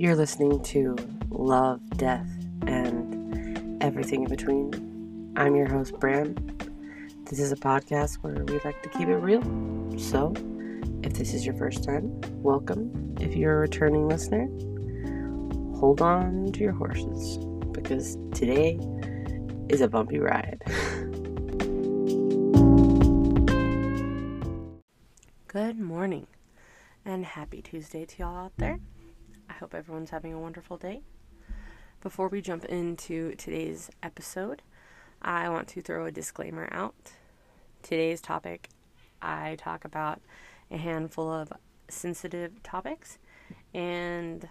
You're listening to Love, Death, and Everything in Between. I'm your host, Bram. This is a podcast where we like to keep it real. So, if this is your first time, welcome. If you're a returning listener, hold on to your horses because today is a bumpy ride. Good morning and happy Tuesday to y'all out there. Hope everyone's having a wonderful day. Before we jump into today's episode, I want to throw a disclaimer out. Today's topic, I talk about a handful of sensitive topics and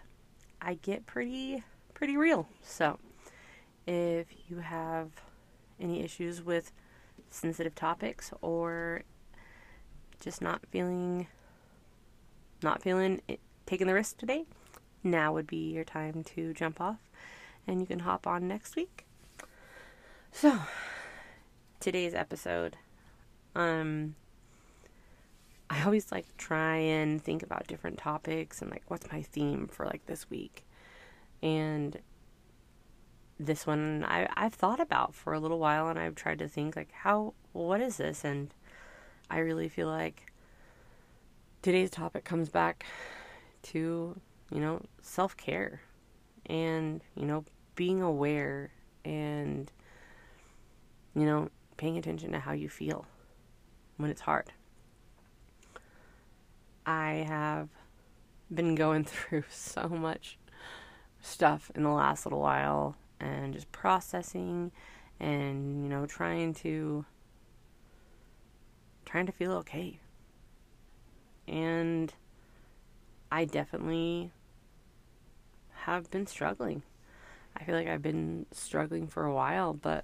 I get pretty pretty real. So, if you have any issues with sensitive topics or just not feeling not feeling it, taking the risk today, now would be your time to jump off and you can hop on next week. So, today's episode um I always like to try and think about different topics and like what's my theme for like this week. And this one I I've thought about for a little while and I've tried to think like how what is this and I really feel like today's topic comes back to, you know, self-care and, you know, being aware and you know, paying attention to how you feel when it's hard. I have been going through so much stuff in the last little while and just processing and you know trying to trying to feel okay. And I definitely have been struggling. I feel like I've been struggling for a while, but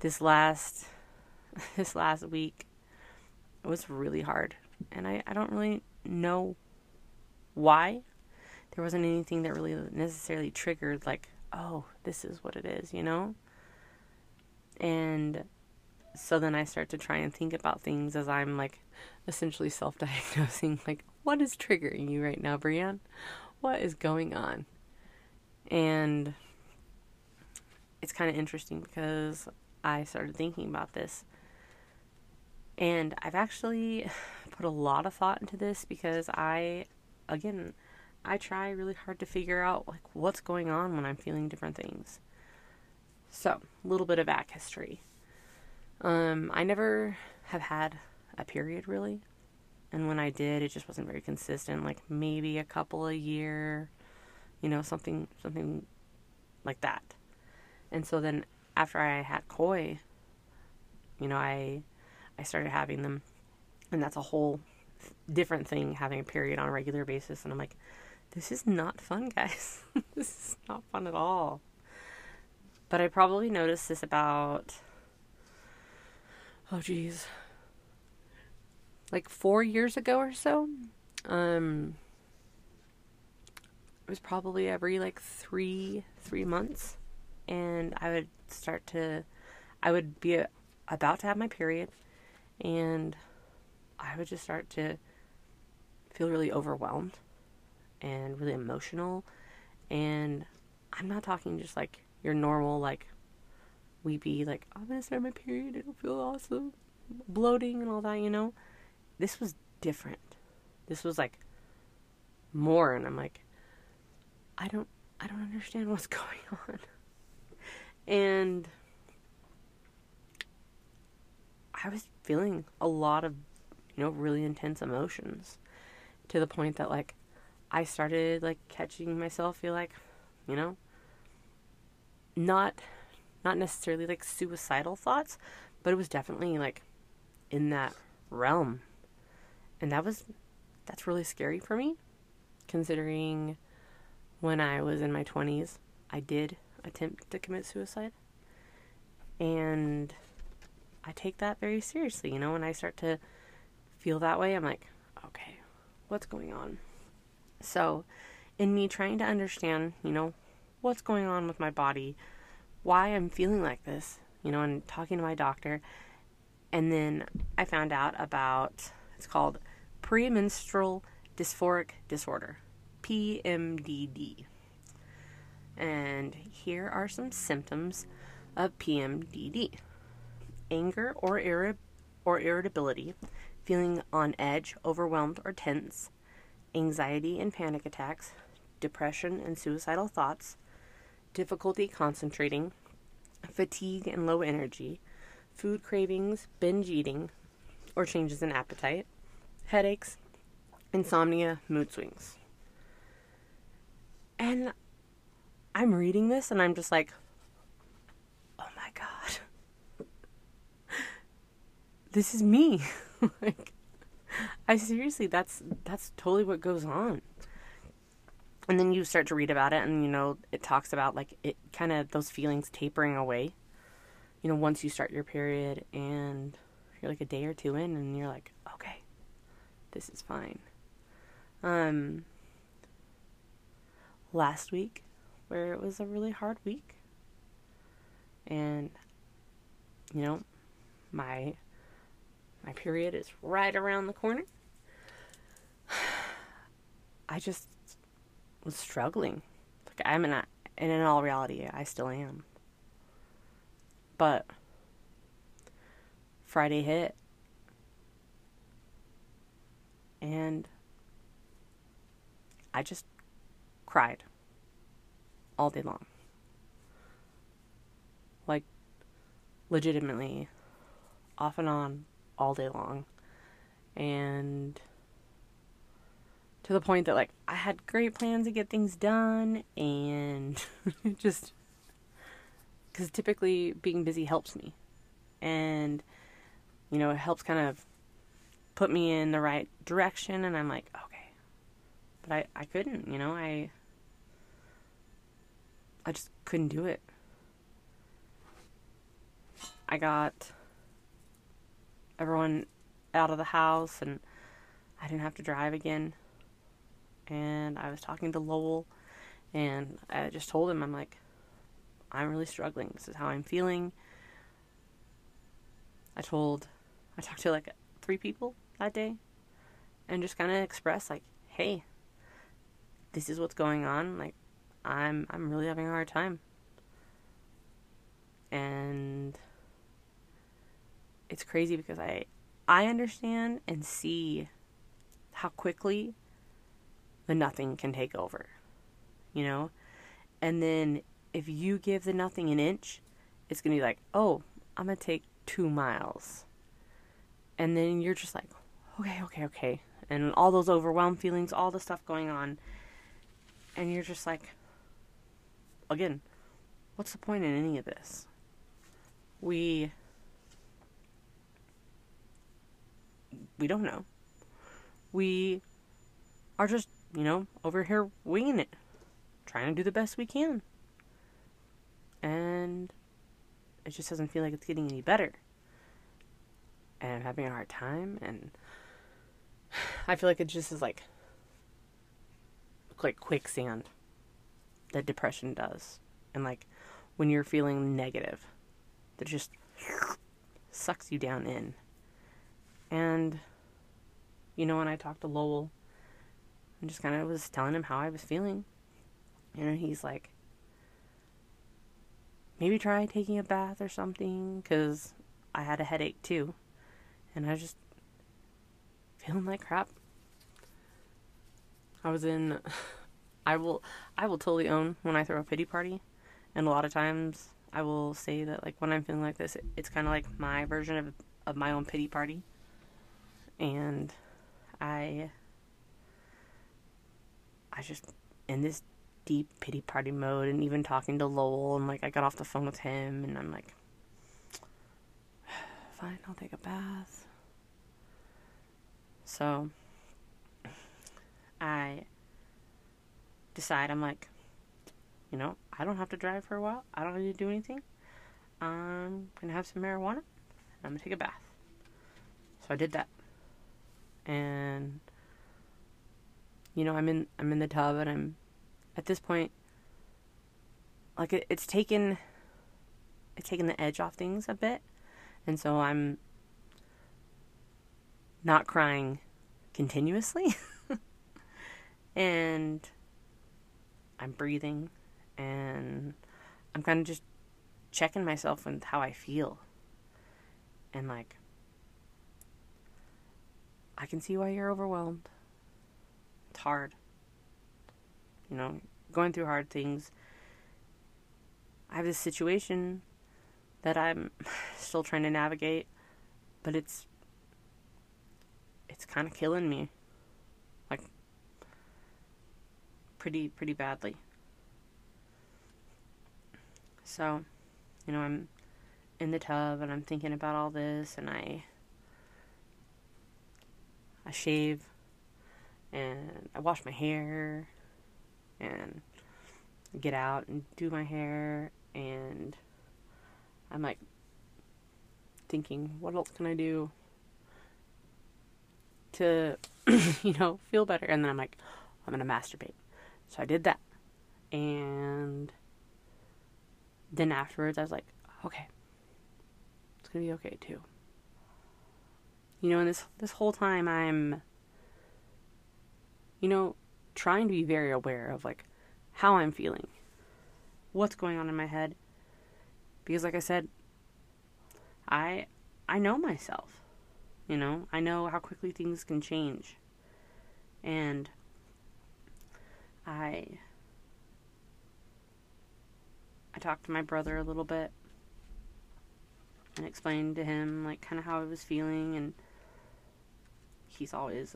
this last this last week was really hard. And I, I don't really know why. There wasn't anything that really necessarily triggered like, oh, this is what it is, you know? And so then I start to try and think about things as I'm like essentially self diagnosing, like, what is triggering you right now, Brienne? What is going on? And it's kind of interesting because I started thinking about this. And I've actually put a lot of thought into this because I, again, I try really hard to figure out like what's going on when I'm feeling different things. So, a little bit of back history. Um, I never have had a period really. And when I did, it just wasn't very consistent, like maybe a couple a year, you know, something something like that. And so then after I had Coy, you know, I I started having them and that's a whole different thing having a period on a regular basis and I'm like this is not fun, guys. this is not fun at all. But I probably noticed this about oh geez like four years ago or so um was probably every like three three months. And i would start to i would be a, about to have my period. And i would just start to feel really overwhelmed and really emotional. And i'm not talking just like your normal like weepy, like, oh, I'm gonna start my period, it'll feel awesome, bloating and all that, you know? This was different. This was like more, and I'm like, I don't, I don't understand what's going on. And I was feeling a lot of, you know, really intense emotions to the point that, like, I started, like, catching myself feel like, you know, not not necessarily like suicidal thoughts, but it was definitely like in that realm. And that was that's really scary for me considering when I was in my 20s, I did attempt to commit suicide. And I take that very seriously, you know, when I start to feel that way, I'm like, okay, what's going on? So, in me trying to understand, you know, what's going on with my body, why I'm feeling like this, you know, and talking to my doctor. And then I found out about it's called premenstrual dysphoric disorder. PMDD. And here are some symptoms of PMDD anger or, irri- or irritability, feeling on edge, overwhelmed, or tense, anxiety and panic attacks, depression and suicidal thoughts, difficulty concentrating, fatigue and low energy, food cravings, binge eating, or changes in appetite, headaches, insomnia, mood swings. And I'm reading this and I'm just like, oh my God. this is me. like I seriously that's that's totally what goes on. And then you start to read about it and you know, it talks about like it kind of those feelings tapering away. You know, once you start your period and you're like a day or two in and you're like, okay, this is fine. Um last week where it was a really hard week. And you know, my my period is right around the corner. I just was struggling. Like I'm in, a, and in all reality, I still am. But Friday hit, and I just cried all day long. Like, legitimately, off and on, all day long. And to the point that, like, I had great plans to get things done, and just because typically being busy helps me. And, you know, it helps kind of put me in the right direction, and I'm like, okay. But I, I couldn't, you know, I I just couldn't do it. I got everyone out of the house and I didn't have to drive again. And I was talking to Lowell and I just told him, I'm like, I'm really struggling. This is how I'm feeling. I told, I talked to like three people that day and just kind of expressed, like, hey, this is what's going on. Like, I'm I'm really having a hard time. And it's crazy because I I understand and see how quickly the nothing can take over. You know? And then if you give the nothing an inch, it's going to be like, "Oh, I'm going to take 2 miles." And then you're just like, "Okay, okay, okay." And all those overwhelmed feelings, all the stuff going on, and you're just like, again, what's the point in any of this? We we don't know. We are just, you know, over here winging it, trying to do the best we can. And it just doesn't feel like it's getting any better. And I'm having a hard time and I feel like it just is like like quicksand that depression does. And like when you're feeling negative, that just sucks you down in. And you know, when I talked to Lowell, I just kind of was telling him how I was feeling. And he's like, maybe try taking a bath or something, because I had a headache too. And I was just feeling like crap. I was in I will I will totally own when I throw a pity party, and a lot of times I will say that like when I'm feeling like this, it, it's kind of like my version of of my own pity party, and I I just in this deep pity party mode, and even talking to Lowell, and like I got off the phone with him, and I'm like, fine, I'll take a bath. So I decide I'm like, you know, I don't have to drive for a while. I don't need to do anything. I'm gonna have some marijuana. I'm gonna take a bath. So I did that, and you know, I'm in I'm in the tub, and I'm at this point, like it, it's taken it's taken the edge off things a bit, and so I'm not crying continuously. And I'm breathing and I'm kind of just checking myself with how I feel. And like, I can see why you're overwhelmed. It's hard. You know, going through hard things. I have this situation that I'm still trying to navigate, but it's it's kind of killing me. Like pretty pretty badly. So, you know, I'm in the tub and I'm thinking about all this and I I shave and I wash my hair and get out and do my hair and I'm like thinking what else can I do to you know feel better and then I'm like I'm going to masturbate. So I did that. And then afterwards, I was like, okay, it's gonna be okay too. You know, and this this whole time, I'm, you know, trying to be very aware of like how I'm feeling, what's going on in my head, because like I said, I I know myself. You know, I know how quickly things can change. And I I talked to my brother a little bit and explained to him like kind of how I was feeling and he's always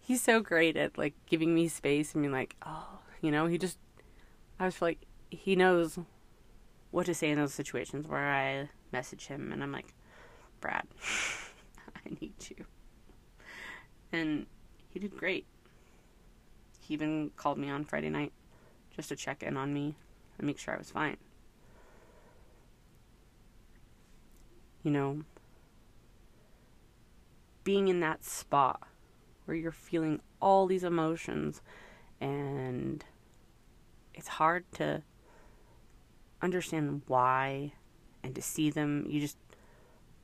he's so great at like giving me space and being like, "Oh, you know, he just I was like he knows what to say in those situations where I message him and I'm like, "Brad, I need you." And he did great. He even called me on Friday night just to check in on me and make sure I was fine. You know, being in that spot where you're feeling all these emotions and it's hard to understand why and to see them. You just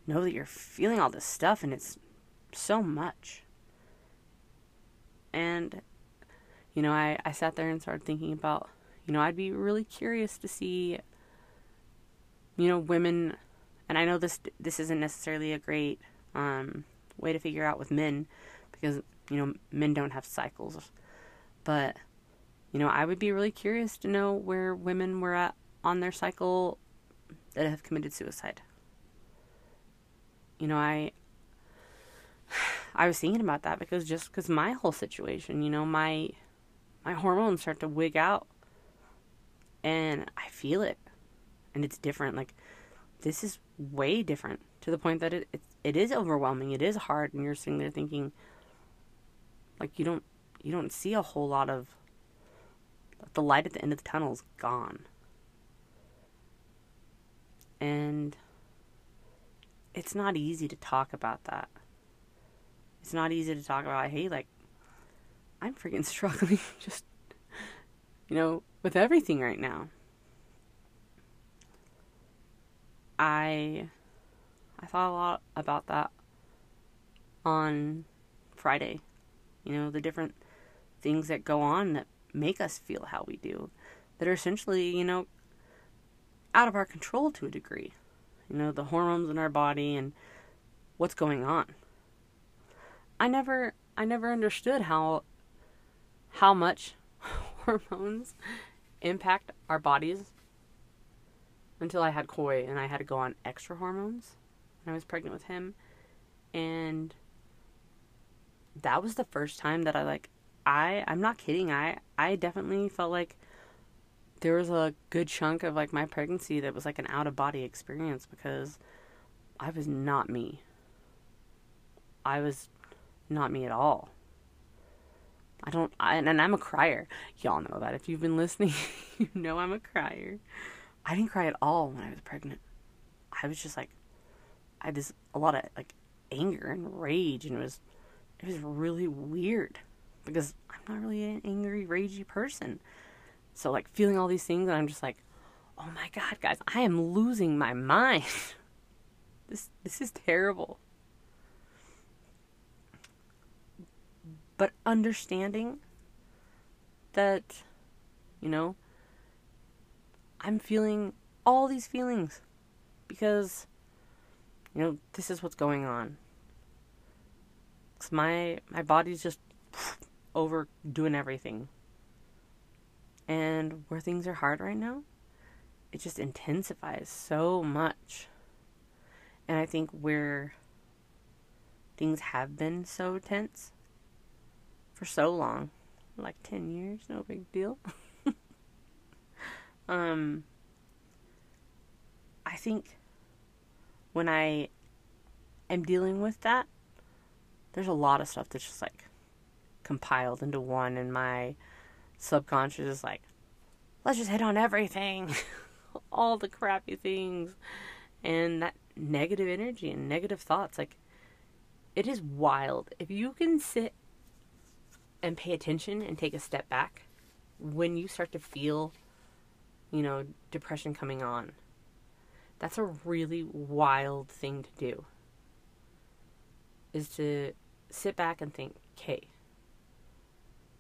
know that you're feeling all this stuff and it's so much. And, you know, I, I sat there and started thinking about you know, I'd be really curious to see, you know, women, and I know this this isn't necessarily a great um, way to figure out with men because you know men don't have cycles, but you know, I would be really curious to know where women were at on their cycle that have committed suicide. You know, I I was thinking about that because just because my whole situation, you know, my my hormones start to wig out and I feel it, and it's different. Like this is way different to the point that it it, it is overwhelming. It is hard, and you're sitting there thinking, like you don't you don't see a whole lot of the light at the end of the tunnel is gone, and it's not easy to talk about that. It's not easy to talk about. Hey, like I'm freaking struggling just you know with everything right now. I I thought a lot about that on Friday. You know, the different things that go on that make us feel how we do that are essentially, you know, out of our control to a degree. You know, the hormones in our body and what's going on. I never I never understood how how much hormones impact our bodies until I had Coy and I had to go on extra hormones when I was pregnant with him. And that was the first time that I like I I'm not kidding. I I definitely felt like there was a good chunk of like my pregnancy that was like an out of body experience because I was not me. I was not me at all. I don't, I, and I'm a crier. Y'all know that. If you've been listening, you know I'm a crier. I didn't cry at all when I was pregnant. I was just like, I had this, a lot of like anger and rage, and it was, it was really weird because I'm not really an angry, ragey person. So, like, feeling all these things, and I'm just like, oh my god, guys, I am losing my mind. this, this is terrible. But understanding that, you know, I'm feeling all these feelings because, you know, this is what's going on. Cause my my body's just over doing everything. And where things are hard right now, it just intensifies so much. And I think where things have been so tense for so long, like 10 years, no big deal. um I think when I am dealing with that, there's a lot of stuff that's just like compiled into one, and my subconscious is like, let's just hit on everything, all the crappy things, and that negative energy and negative thoughts. Like, it is wild. If you can sit and pay attention and take a step back when you start to feel, you know, depression coming on, that's a really wild thing to do. Is to sit back and think, okay,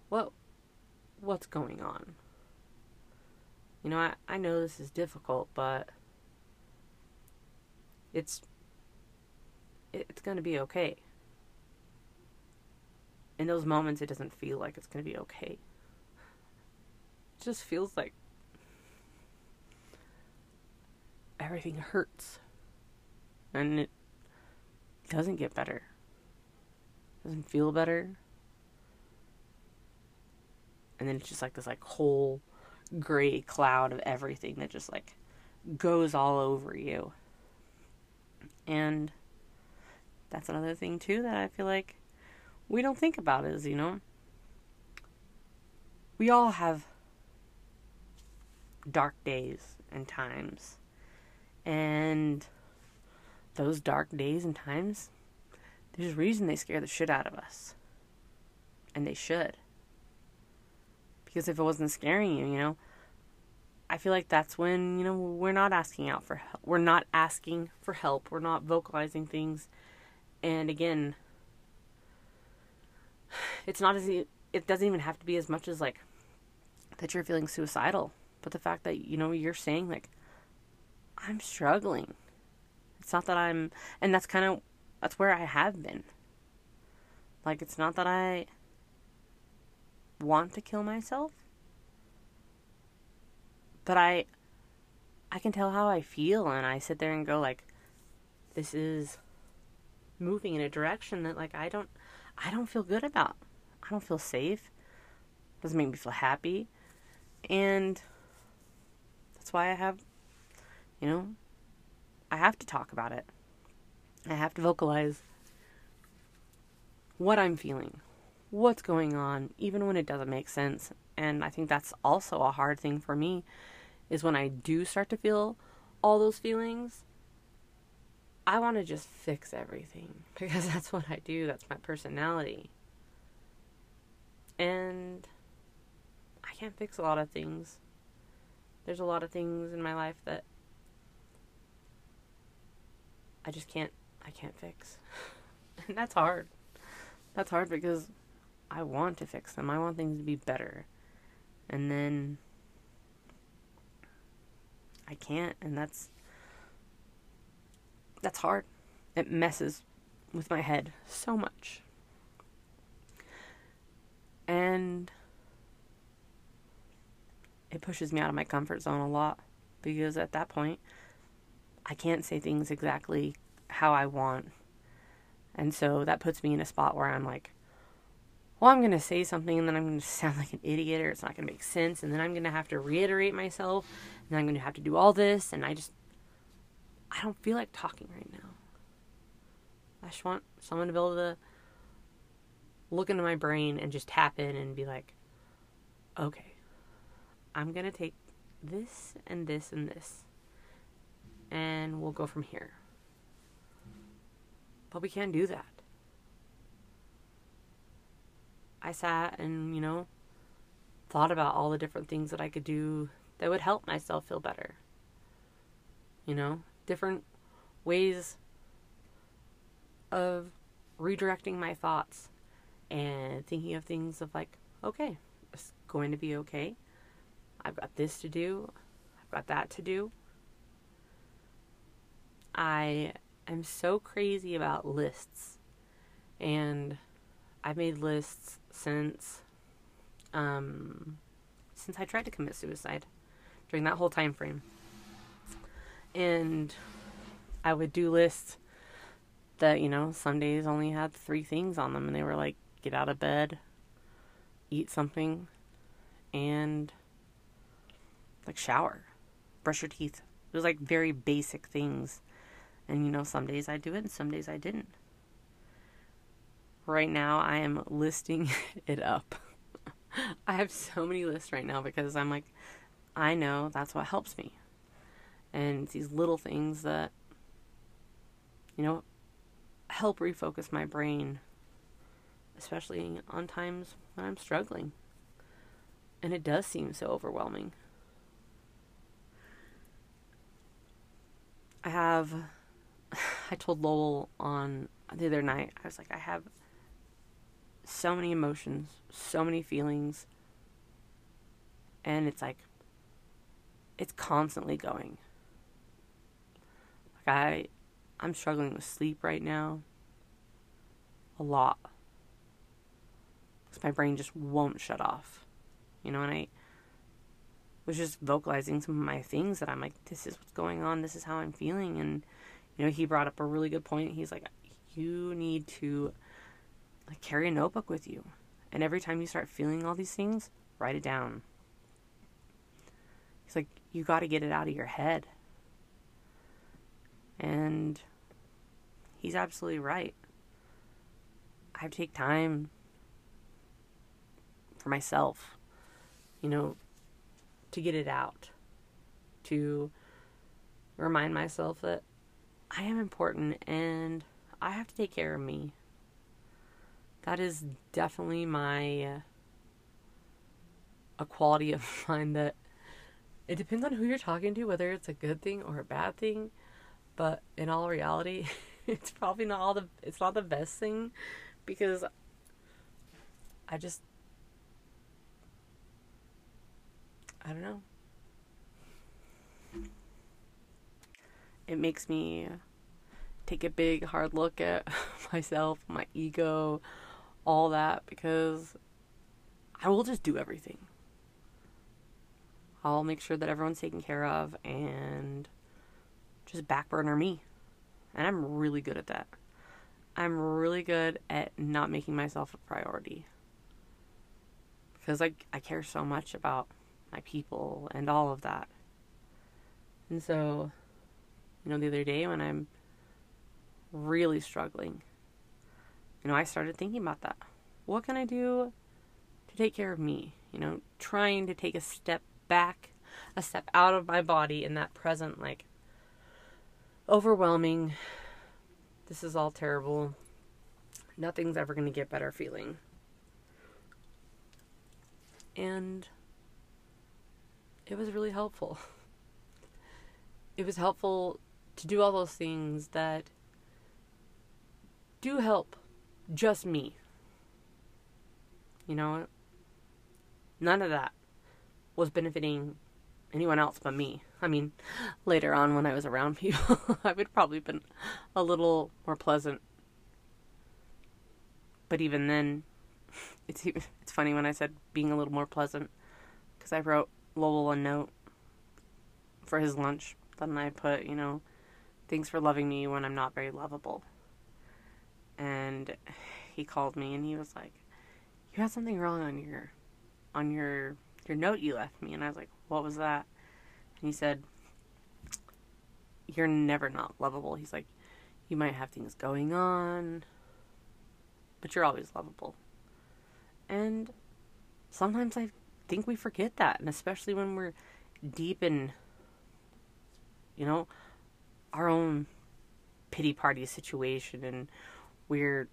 what what's going on? You know, I, I know this is difficult, but it's it's gonna be okay. In those moments it doesn't feel like it's gonna be okay. It just feels like everything hurts. And it doesn't get better doesn't feel better. And then it's just like this like whole gray cloud of everything that just like goes all over you. And that's another thing too that I feel like we don't think about is, you know, we all have dark days and times. And those dark days and times there's a reason they scare the shit out of us. And they should. Because if it wasn't scaring you, you know, I feel like that's when, you know, we're not asking out for help. We're not asking for help. We're not vocalizing things. And again, it's not as it doesn't even have to be as much as like that you're feeling suicidal, but the fact that you know you're saying like I'm struggling. It's not that I'm and that's kind of that's where I have been. Like, it's not that I want to kill myself, but I I can tell how I feel and I sit there and go like this is moving in a direction that like I don't I don't feel good about. I don't feel safe. Doesn't make me feel happy. And that's why I have you know I have to talk about it. I have to vocalize what I'm feeling, what's going on, even when it doesn't make sense. And I think that's also a hard thing for me is when I do start to feel all those feelings, I want to just fix everything because that's what I do, that's my personality. And I can't fix a lot of things. There's a lot of things in my life that I just can't I can't fix. and that's hard. That's hard because I want to fix them. I want things to be better. And then I can't and that's that's hard. It messes with my head so much. And it pushes me out of my comfort zone a lot because at that point I can't say things exactly how I want. And so that puts me in a spot where I'm like, well, I'm going to say something and then I'm going to sound like an idiot or it's not going to make sense. And then I'm going to have to reiterate myself and I'm going to have to do all this. And I just, I don't feel like talking right now. I just want someone to be able to look into my brain and just tap in and be like, okay, I'm going to take this and this and this and we'll go from here. But we can't do that. I sat and, you know, thought about all the different things that I could do that would help myself feel better. You know, different ways of redirecting my thoughts and thinking of things of like, okay, it's going to be okay. I've got this to do. I've got that to do. I am so crazy about lists. And I've made lists since um since I tried to commit suicide during that whole time frame. And I would do lists that, you know, some days only had three things on them and they were like get out of bed, eat something, and like shower, brush your teeth. It was like very basic things. And you know, some days I do it and some days I didn't. Right now I am listing it up. I have so many lists right now because I'm like, I know that's what helps me. And these little things that, you know, help refocus my brain, especially on times when I'm struggling. And it does seem so overwhelming. I have, I told Lowell on the other night, I was like, I have so many emotions, so many feelings, and it's like, it's constantly going. I, I'm struggling with sleep right now. A lot. Because my brain just won't shut off. You know, and I was just vocalizing some of my things that I'm like, this is what's going on, this is how I'm feeling. And, you know, he brought up a really good point. He's like, you need to like carry a notebook with you. And every time you start feeling all these things, write it down. He's like, you got to get it out of your head. And he's absolutely right. I take time for myself, you know, to get it out, to remind myself that I am important and I have to take care of me. That is definitely my uh, a quality of mine that it depends on who you're talking to, whether it's a good thing or a bad thing. But in all reality, it's probably not all the it's not the best thing because I just I don't know. It makes me take a big hard look at myself, my ego, all that because I will just do everything. I'll make sure that everyone's taken care of and just backburner me. And I'm really good at that. I'm really good at not making myself a priority. Because I, I care so much about my people and all of that. And so, you know, the other day when I'm really struggling, you know, I started thinking about that. What can I do to take care of me? You know, trying to take a step back, a step out of my body in that present, like, overwhelming, this is all terrible, nothing's ever going to get better feeling. And it was really helpful. It was helpful to do all those things that do help just me. You know, none of that was benefiting anyone else but me. I mean, later on when I was around people, I would probably been a little more pleasant. But even then, it's it's funny when I said being a little more pleasant because I wrote Lowell a note for his lunch. Then I put, you know, thanks for loving me when I'm not very lovable. And he called me and he was like, "You had something wrong on your on your your note you left me." And I was like, "What was that?" He said, You're never not lovable. He's like, You might have things going on, but you're always lovable. And sometimes I think we forget that. And especially when we're deep in, you know, our own pity party situation and we're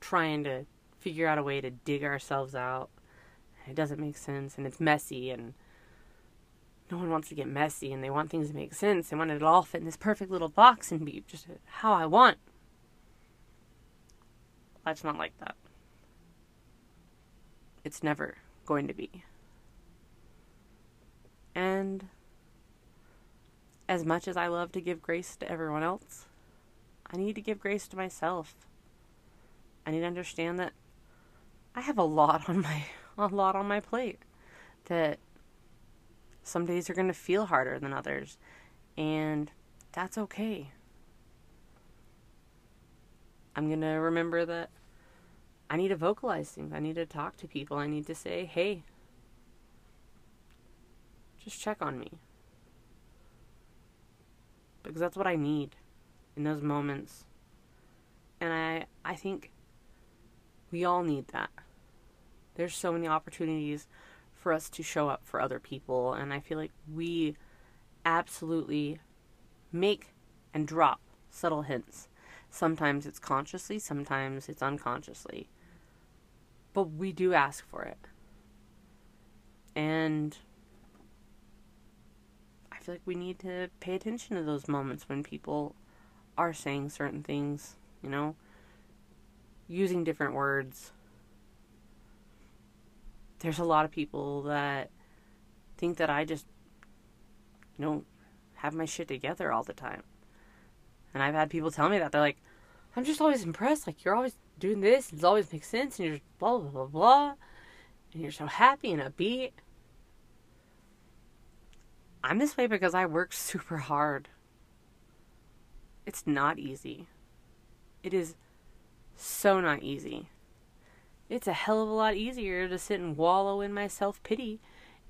trying to figure out a way to dig ourselves out. It doesn't make sense and it's messy and no one wants to get messy and they want things to make sense. They want it all fit in this perfect little box and be just how I want. Life's not like that. It's never going to be. And as much as I love to give grace to everyone else, I need to give grace to myself. I need to understand that I have a lot on my a lot on my plate that some days you're going to feel harder than others and that's okay. I'm going to remember that I need to vocalize things. I need to talk to people. I need to say, "Hey, just check on me." Because that's what I need in those moments. And I I think we all need that. There's so many opportunities for us to show up for other people, and I feel like we absolutely make and drop subtle hints. Sometimes it's consciously, sometimes it's unconsciously. But we do ask for it. And I feel like we need to pay attention to those moments when people are saying certain things, you know? using different words. There's a lot of people that think that I just know have my shit together all the time. And I've had people tell me that they're like, I'm just always impressed. Like you're always doing this, it always makes sense, and you're blah blah blah blah, and you're so happy and upbeat. I'm this way because I work super hard. It's not easy. It is so not easy. It's a hell of a lot easier to sit and wallow in my self pity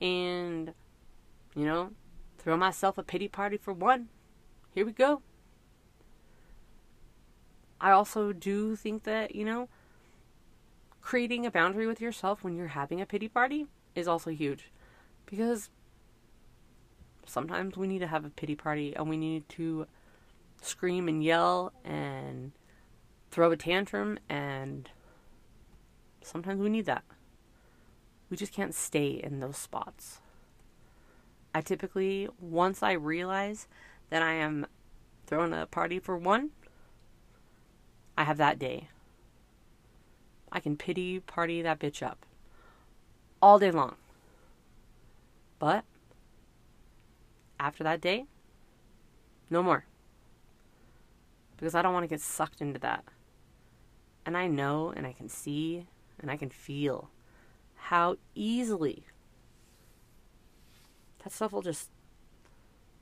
and, you know, throw myself a pity party for one. Here we go. I also do think that, you know, creating a boundary with yourself when you're having a pity party is also huge. Because sometimes we need to have a pity party and we need to scream and yell and throw a tantrum, and sometimes we need that. We just can't stay in those spots. I typically, once I realize that I am throwing a party for one, I have that day. I can pity party that bitch up all day long. But after that day, no more. Because I don't want to get sucked into that. And I know and I can see and I can feel how easily that stuff will just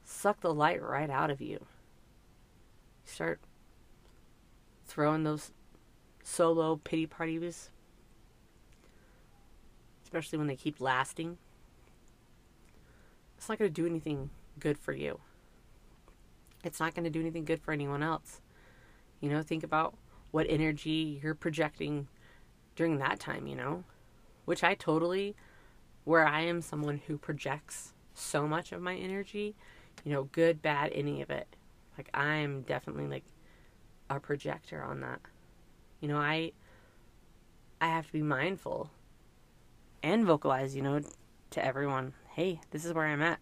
suck the light right out of you. You start throwing those solo pity parties, especially when they keep lasting. It's not going to do anything good for you. It's not going to do anything good for anyone else. You know, think about what energy you're projecting during that time, you know? Which I totally, where I am someone who projects so much of my energy, you know, good, bad, any of it. Like, I'm definitely like a projector on that. You know, I, I have to be mindful and vocalize, you know, to everyone, hey, this is where I'm at.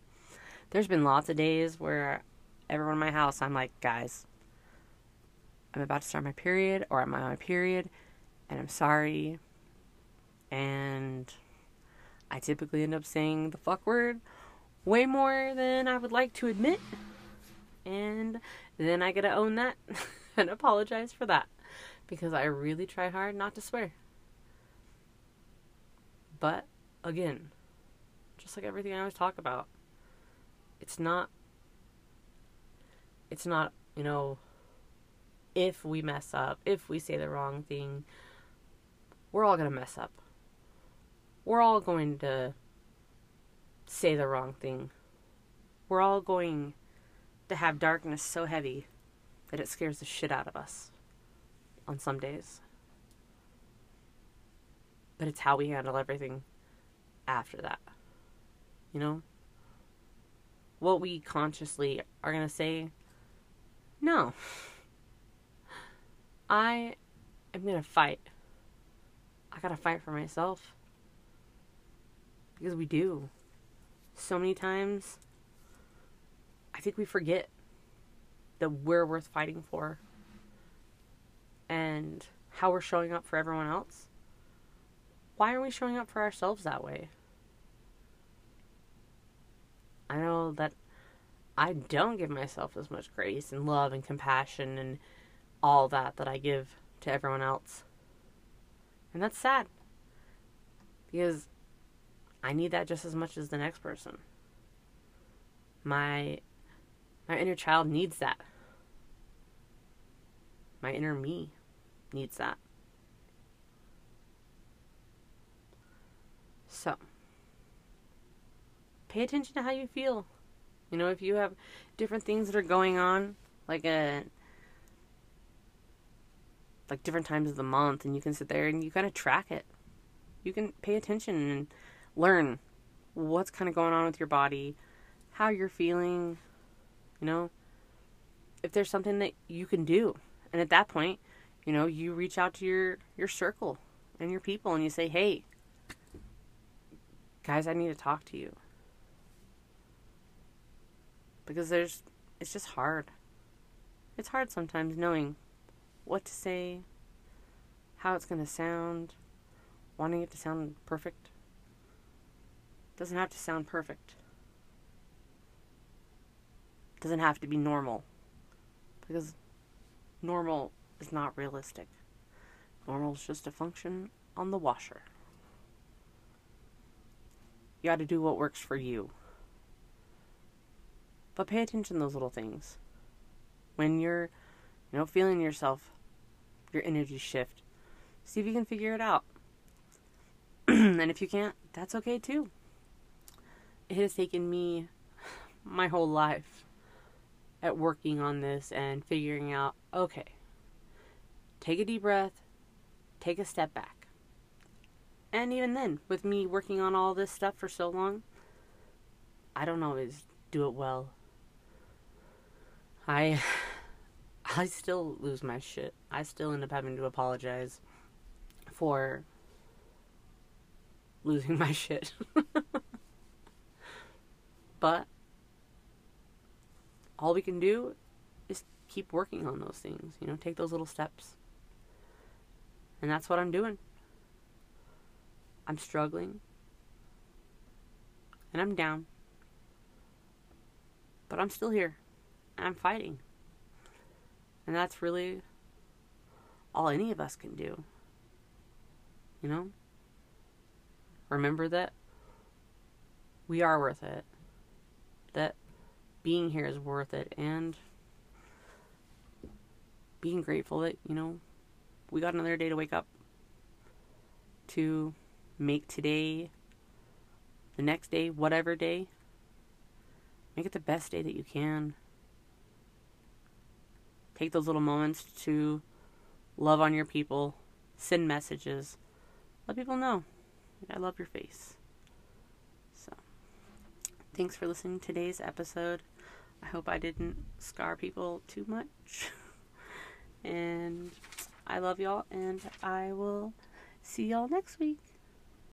There's been lots of days where everyone in my house, I'm like, guys, I'm about to start my period or I'm on my period and I'm sorry. And I typically end up saying the fuck word way more than I would like to admit. And then I gotta own that and apologize for that because I really try hard not to swear. But again, just like everything I always talk about, it's not, it's not, you know, if we mess up, if we say the wrong thing, we're all going to mess up. We're all going to say the wrong thing. We're all going to have darkness so heavy that it scares the shit out of us on some days. But it's how we handle everything after that. You know? What we consciously are going to say, no. I am going to fight. I got to fight for myself. Because we do. So many times, I think we forget that we're worth fighting for and how we're showing up for everyone else. Why aren't we showing up for ourselves that way? I know that I don't give myself as much grace and love and compassion and all that that I give to everyone else. And that's sad. Because I need that just as much as the next person. My my inner child needs that. My inner me needs that. So, pay attention to how you feel. You know, if you have different things that are going on, like a like different times of the month and you can sit there and you kind of track it. You can pay attention and learn what's kind of going on with your body, how you're feeling, you know, if there's something that you can do. And at that point, you know, you reach out to your your circle and your people and you say, "Hey, guys, I need to talk to you." Because there's it's just hard. It's hard sometimes knowing what to say, how it's going to sound, wanting it to sound perfect. It doesn't have to sound perfect. It doesn't have to be normal. Because normal is not realistic. Normal is just a function on the washer. You got to do what works for you. But pay attention to those little things. When you're, you know, feeling yourself your energy shift. See if you can figure it out. and if you can't, that's okay too. It has taken me my whole life at working on this and figuring out okay, take a deep breath, take a step back. And even then, with me working on all this stuff for so long, I don't always do it well. I I still lose my shit. I still end up having to apologize for losing my shit. but all we can do is keep working on those things, you know, take those little steps. And that's what I'm doing. I'm struggling. And I'm down. But I'm still here. And I'm fighting. And that's really all any of us can do. You know? Remember that we are worth it. That being here is worth it. And being grateful that, you know, we got another day to wake up. To make today, the next day, whatever day, make it the best day that you can. Take those little moments to love on your people, send messages, let people know I love your face. So, thanks for listening to today's episode. I hope I didn't scar people too much. and I love y'all, and I will see y'all next week.